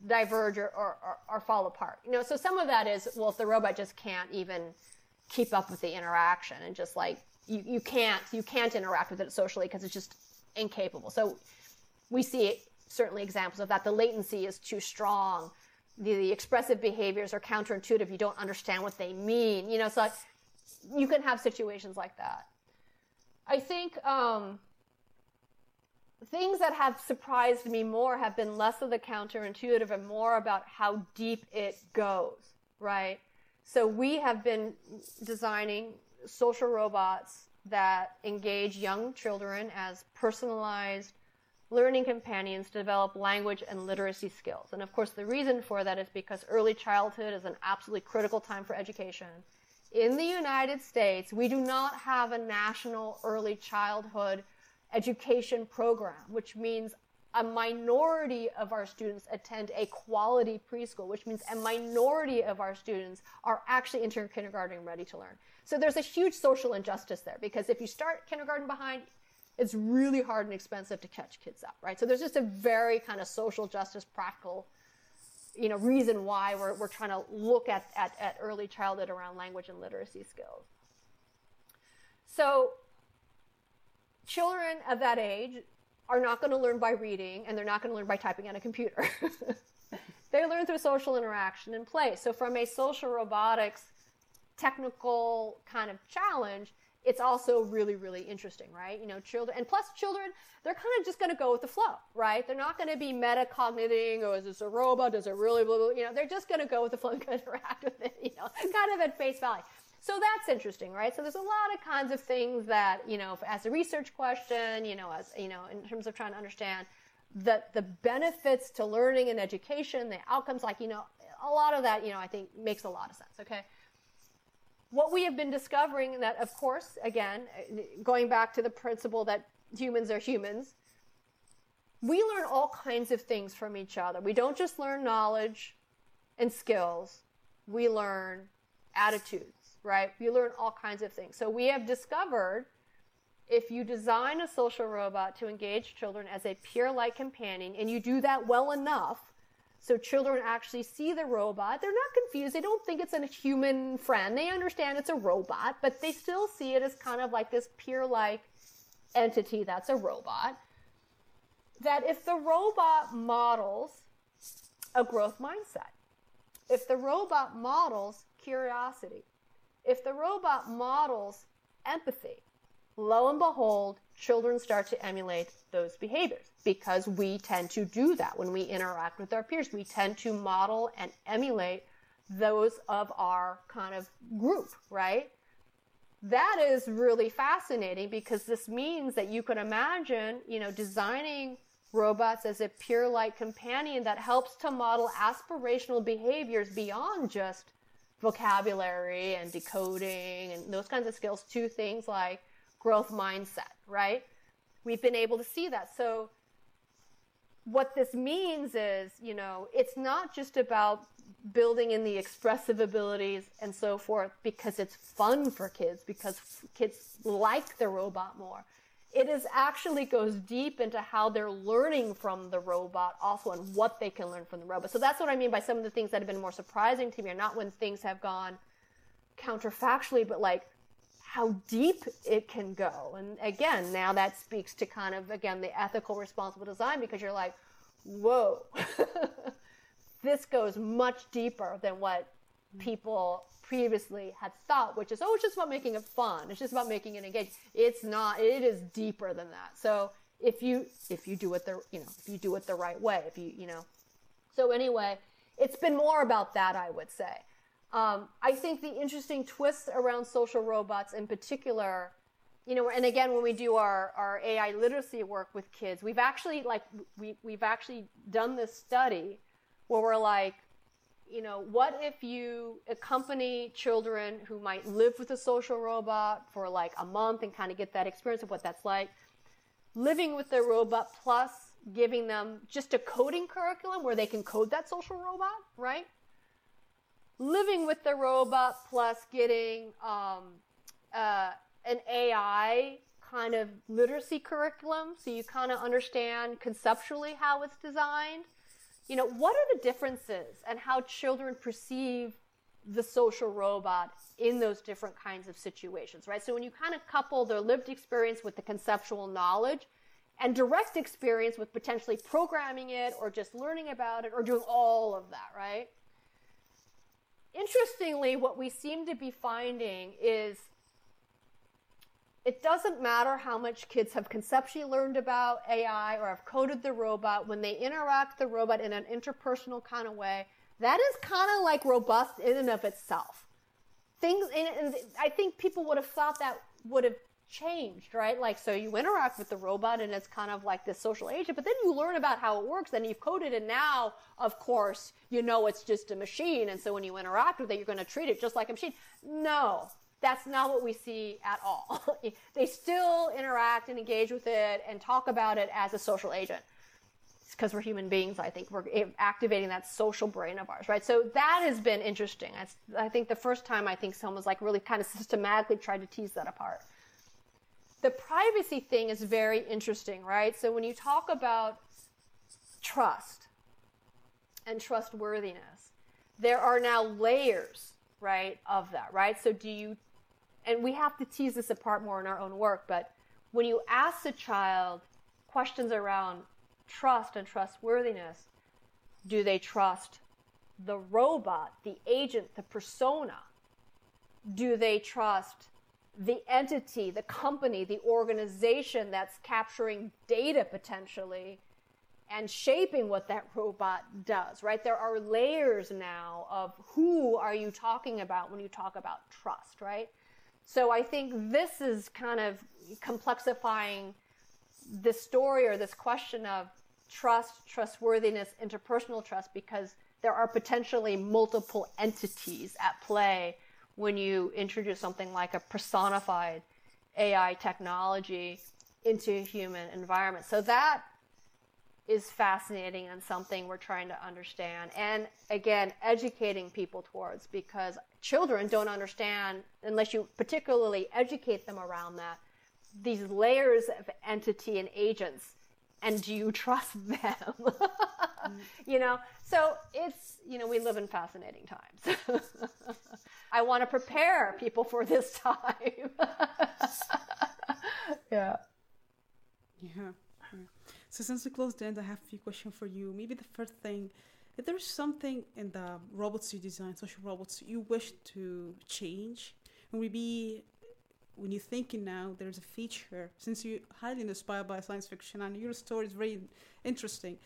diverge or, or, or, fall apart? You know, so some of that is, well, if the robot just can't even keep up with the interaction and just like you, you can't you can't interact with it socially because it's just incapable. So we see certainly examples of that. The latency is too strong the, the expressive behaviors are counterintuitive. You don't understand what they mean. You know, so you can have situations like that. I think um, things that have surprised me more have been less of the counterintuitive and more about how deep it goes, right? So we have been designing social robots that engage young children as personalized learning companions to develop language and literacy skills. And of course, the reason for that is because early childhood is an absolutely critical time for education. In the United States, we do not have a national early childhood education program, which means a minority of our students attend a quality preschool, which means a minority of our students are actually entering kindergarten ready to learn. So there's a huge social injustice there because if you start kindergarten behind, it's really hard and expensive to catch kids up, right? So there's just a very kind of social justice, practical, you know, reason why we're, we're trying to look at, at, at early childhood around language and literacy skills. So children of that age are not going to learn by reading and they're not going to learn by typing on a computer. they learn through social interaction and play. So from a social robotics technical kind of challenge, it's also really, really interesting, right? You know, children, and plus children, they're kind of just going to go with the flow, right? They're not going to be metacogniting, or oh, is this a robot? Does it really, blah, blah, you know, they're just going to go with the flow and interact with it, you know, kind of at face value. So that's interesting, right? So there's a lot of kinds of things that, you know, as a research question, you know, as, you know, in terms of trying to understand that the benefits to learning and education, the outcomes, like, you know, a lot of that, you know, I think makes a lot of sense, okay? What we have been discovering that, of course, again, going back to the principle that humans are humans, we learn all kinds of things from each other. We don't just learn knowledge and skills, we learn attitudes, right? We learn all kinds of things. So we have discovered if you design a social robot to engage children as a peer like companion and you do that well enough, so children actually see the robot. They're not confused. They don't think it's a human friend. They understand it's a robot, but they still see it as kind of like this peer like entity that's a robot. That if the robot models a growth mindset, if the robot models curiosity, if the robot models empathy, lo and behold, children start to emulate those behaviors because we tend to do that when we interact with our peers. We tend to model and emulate those of our kind of group, right? That is really fascinating because this means that you can imagine, you know, designing robots as a peer like companion that helps to model aspirational behaviors beyond just vocabulary and decoding and those kinds of skills to things like growth mindset, right? We've been able to see that. So what this means is, you know, it's not just about building in the expressive abilities and so forth because it's fun for kids, because kids like the robot more. It is actually goes deep into how they're learning from the robot also and what they can learn from the robot. So that's what I mean by some of the things that have been more surprising to me are not when things have gone counterfactually, but like how deep it can go. And again, now that speaks to kind of, again, the ethical responsible design because you're like, whoa, this goes much deeper than what people previously had thought, which is, oh, it's just about making it fun. It's just about making it engaging. It's not, it is deeper than that. So if you, if you do it the, you know, if you do it the right way, if you, you know, so anyway, it's been more about that, I would say. Um, I think the interesting twist around social robots in particular, you know, and again, when we do our, our AI literacy work with kids, we've actually like, we, we've actually done this study where we're like, you know, what if you accompany children who might live with a social robot for like a month and kind of get that experience of what that's like? Living with the robot plus giving them just a coding curriculum where they can code that social robot, right? Living with the robot plus getting um, uh, an AI kind of literacy curriculum so you kind of understand conceptually how it's designed. You know, what are the differences and how children perceive the social robot in those different kinds of situations, right? So when you kind of couple their lived experience with the conceptual knowledge and direct experience with potentially programming it or just learning about it or doing all of that, right? Interestingly, what we seem to be finding is it doesn't matter how much kids have conceptually learned about AI or have coded the robot, when they interact the robot in an interpersonal kind of way, that is kind of like robust in and of itself. Things, and I think people would have thought that would have changed, right? Like, so you interact with the robot and it's kind of like this social agent, but then you learn about how it works and you've coded it. And now, of course, you know it's just a machine. And so when you interact with it, you're going to treat it just like a machine. No, that's not what we see at all. they still interact and engage with it and talk about it as a social agent. Because we're human beings. I think we're activating that social brain of ours, right? So that has been interesting. I think the first time I think someone's like really kind of systematically tried to tease that apart the privacy thing is very interesting, right? So when you talk about trust and trustworthiness, there are now layers, right, of that, right? So do you, and we have to tease this apart more in our own work, but when you ask a child questions around trust and trustworthiness, do they trust the robot, the agent, the persona? Do they trust the entity, the company, the organization that's capturing data potentially and shaping what that robot does, right? There are layers now of who are you talking about when you talk about trust, right? So I think this is kind of complexifying this story or this question of trust, trustworthiness, interpersonal trust, because there are potentially multiple entities at play when you introduce something like a personified AI technology into a human environment. So that is fascinating and something we're trying to understand. And again, educating people towards because children don't understand unless you particularly educate them around that these layers of entity and agents and do you trust them? mm. You know, so it's, you know, we live in fascinating times. I want to prepare people for this time. yeah. Yeah. So since we closed the end, I have a few questions for you. Maybe the first thing If there's something in the robots you design, social robots, you wish to change, and maybe when you're thinking now, there's a feature, since you're highly inspired by science fiction and your story is very interesting,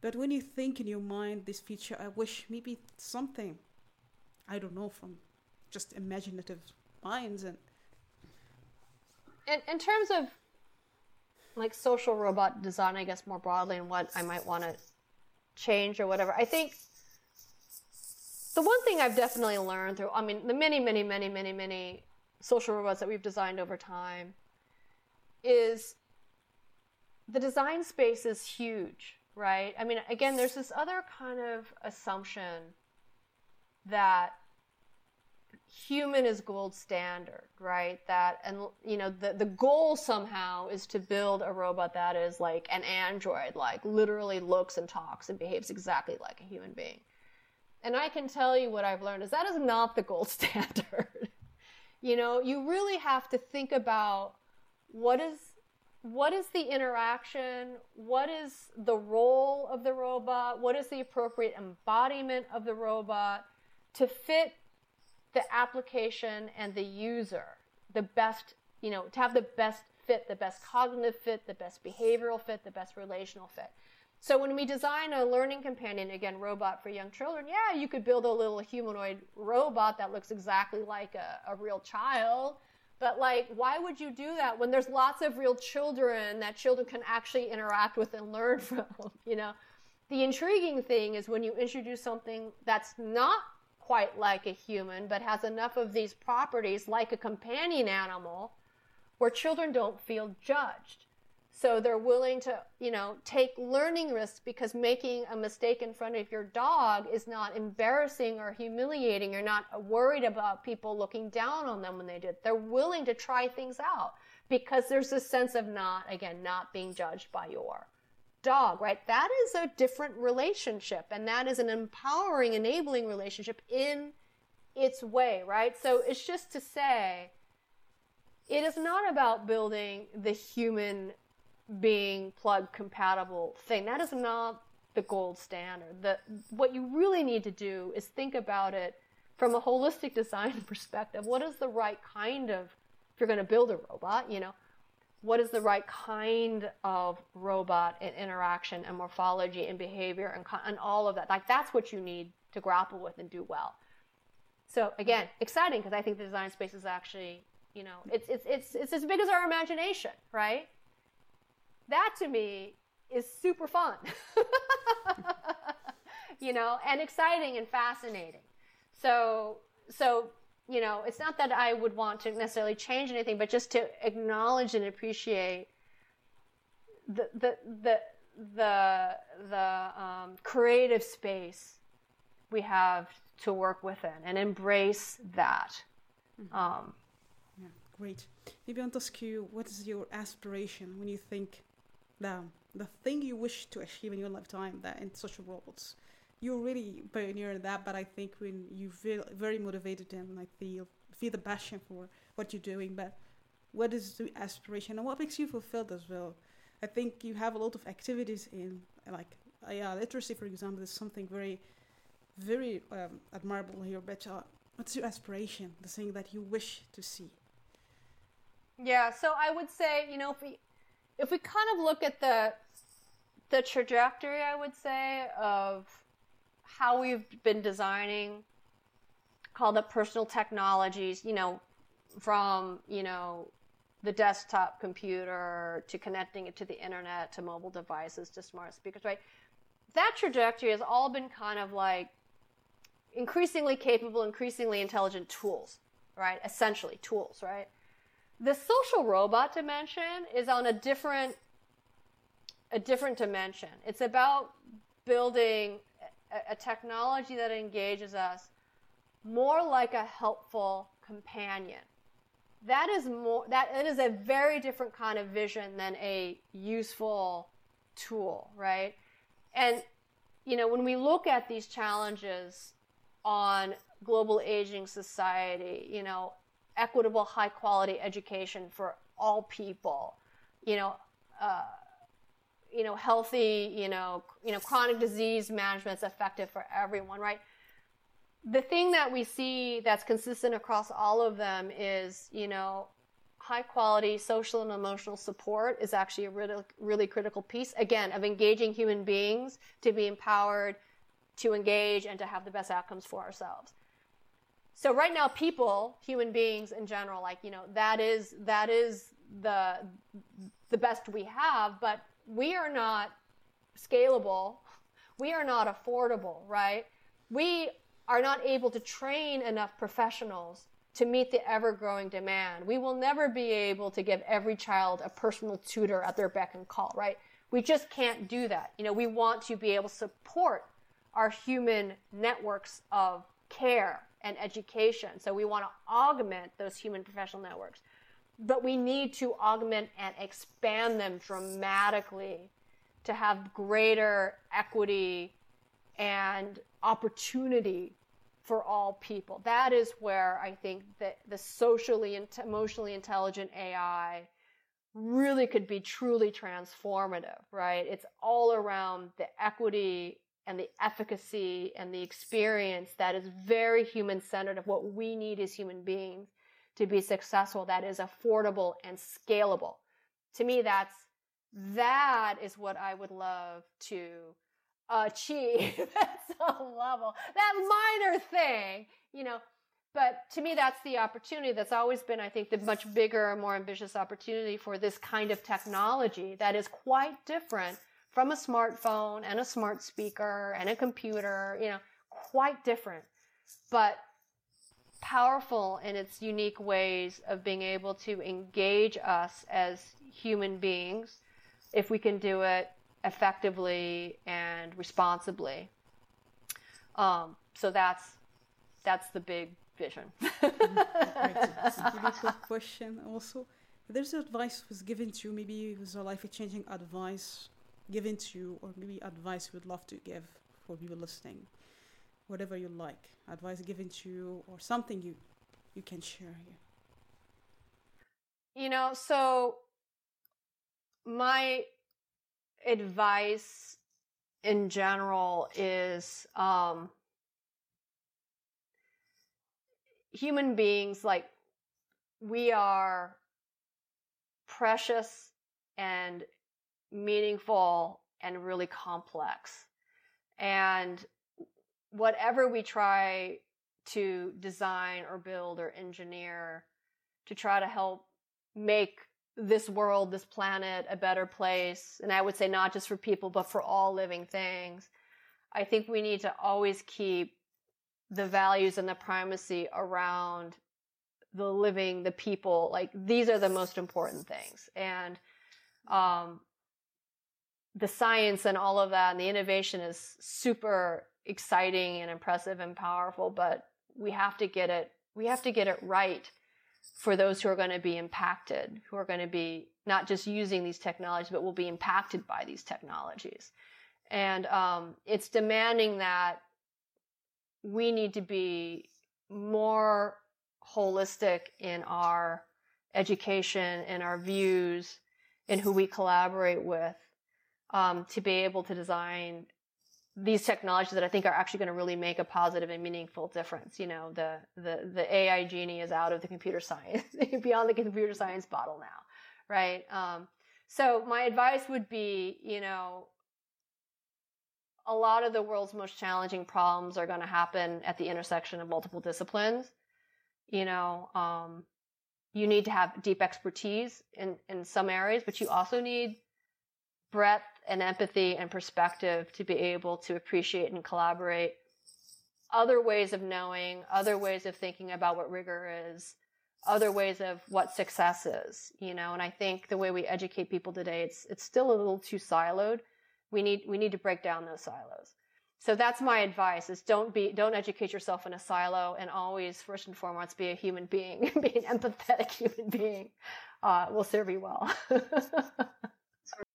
but when you think in your mind this feature, I wish maybe something, I don't know, from just imaginative minds and. In, in terms of like social robot design, I guess more broadly, and what I might want to change or whatever, I think the one thing I've definitely learned through, I mean, the many, many, many, many, many social robots that we've designed over time is the design space is huge, right? I mean, again, there's this other kind of assumption that human is gold standard, right? That and you know the the goal somehow is to build a robot that is like an android, like literally looks and talks and behaves exactly like a human being. And I can tell you what I've learned is that is not the gold standard. You know, you really have to think about what is what is the interaction? What is the role of the robot? What is the appropriate embodiment of the robot to fit the application and the user the best, you know, to have the best fit, the best cognitive fit, the best behavioral fit, the best relational fit. So when we design a learning companion, again, robot for young children, yeah, you could build a little humanoid robot that looks exactly like a, a real child. But like, why would you do that when there's lots of real children that children can actually interact with and learn from? You know, the intriguing thing is when you introduce something that's not quite like a human, but has enough of these properties like a companion animal where children don't feel judged. So they're willing to, you know, take learning risks because making a mistake in front of your dog is not embarrassing or humiliating. You're not worried about people looking down on them when they did. They're willing to try things out because there's a sense of not, again, not being judged by your dog, right? That is a different relationship and that is an empowering, enabling relationship in its way, right? So it's just to say, it is not about building the human being plug compatible thing. That is not the gold standard. The, what you really need to do is think about it from a holistic design perspective. What is the right kind of, if you're going to build a robot, you know, what is the right kind of robot and interaction and morphology and behavior and, and all of that. Like that's what you need to grapple with and do well. So again, mm-hmm. exciting because I think the design space is actually, you know, it's, it's, it's, it's as big as our imagination, right? That to me is super fun, you know, and exciting and fascinating. So, so you know, it's not that I would want to necessarily change anything, but just to acknowledge and appreciate the the the the the um, creative space we have to work within and embrace that. Mm-hmm. Um, yeah, great. Maybe I want to ask you, what is your aspiration when you think the the thing you wish to achieve in your lifetime that in social robots? you're really pioneer in that, but I think when you feel very motivated and like feel feel the passion for what you're doing, but what is the aspiration and what makes you fulfilled as well? I think you have a lot of activities in like uh, yeah, literacy, for example, is something very, very um, admirable here. But uh, what's your aspiration? The thing that you wish to see? Yeah, so I would say you know if we kind of look at the the trajectory, I would say of how we've been designing called up personal technologies, you know, from, you know, the desktop computer to connecting it to the internet to mobile devices to smart speakers, right? That trajectory has all been kind of like increasingly capable, increasingly intelligent tools, right? Essentially, tools, right? The social robot dimension is on a different a different dimension. It's about building a, a technology that engages us more like a helpful companion. That is more that it is a very different kind of vision than a useful tool, right? And you know, when we look at these challenges on global aging society, you know, equitable high quality education for all people, you know, uh, you know, healthy, you know, you know, chronic disease management is effective for everyone, right? The thing that we see that's consistent across all of them is, you know, high quality social and emotional support is actually a really, really critical piece, again, of engaging human beings to be empowered to engage and to have the best outcomes for ourselves. So right now, people, human beings in general, like, you know, that is, that is the, the best we have, but we are not scalable. We are not affordable, right? We are not able to train enough professionals to meet the ever growing demand. We will never be able to give every child a personal tutor at their beck and call, right? We just can't do that. You know, we want to be able to support our human networks of care and education. So we want to augment those human professional networks. But we need to augment and expand them dramatically to have greater equity and opportunity for all people. That is where I think that the socially and emotionally intelligent AI really could be truly transformative, right? It's all around the equity and the efficacy and the experience that is very human centered of what we need as human beings to be successful that is affordable and scalable. To me, that's, that is what I would love to achieve at some level. That minor thing, you know, but to me, that's the opportunity that's always been, I think, the much bigger more ambitious opportunity for this kind of technology that is quite different from a smartphone and a smart speaker and a computer, you know, quite different, but powerful in its unique ways of being able to engage us as human beings if we can do it effectively and responsibly. Um, so that's that's the big vision. mm-hmm. quick question also. There's advice was given to you, maybe it was a life changing advice given to you, or maybe advice you would love to give for people listening, whatever you like, advice given to you, or something you you can share here. You know, so my advice in general is um, human beings like we are precious and meaningful and really complex. And whatever we try to design or build or engineer to try to help make this world, this planet a better place, and I would say not just for people, but for all living things, I think we need to always keep the values and the primacy around the living, the people. Like these are the most important things. And um, the science and all of that and the innovation is super exciting and impressive and powerful, but we have to get it, we have to get it right for those who are going to be impacted, who are going to be not just using these technologies, but will be impacted by these technologies. And um, it's demanding that we need to be more holistic in our education, in our views, in who we collaborate with, um, to be able to design these technologies that I think are actually going to really make a positive and meaningful difference. You know, the the the AI genie is out of the computer science, beyond the computer science bottle now, right? Um, so my advice would be, you know, a lot of the world's most challenging problems are going to happen at the intersection of multiple disciplines. You know, um, you need to have deep expertise in in some areas, but you also need breadth and empathy and perspective to be able to appreciate and collaborate other ways of knowing, other ways of thinking about what rigor is, other ways of what success is, you know, and I think the way we educate people today, it's, it's still a little too siloed. We need, we need to break down those silos. So that's my advice is don't be, don't educate yourself in a silo and always first and foremost be a human being, be an empathetic human being, uh, will serve you well.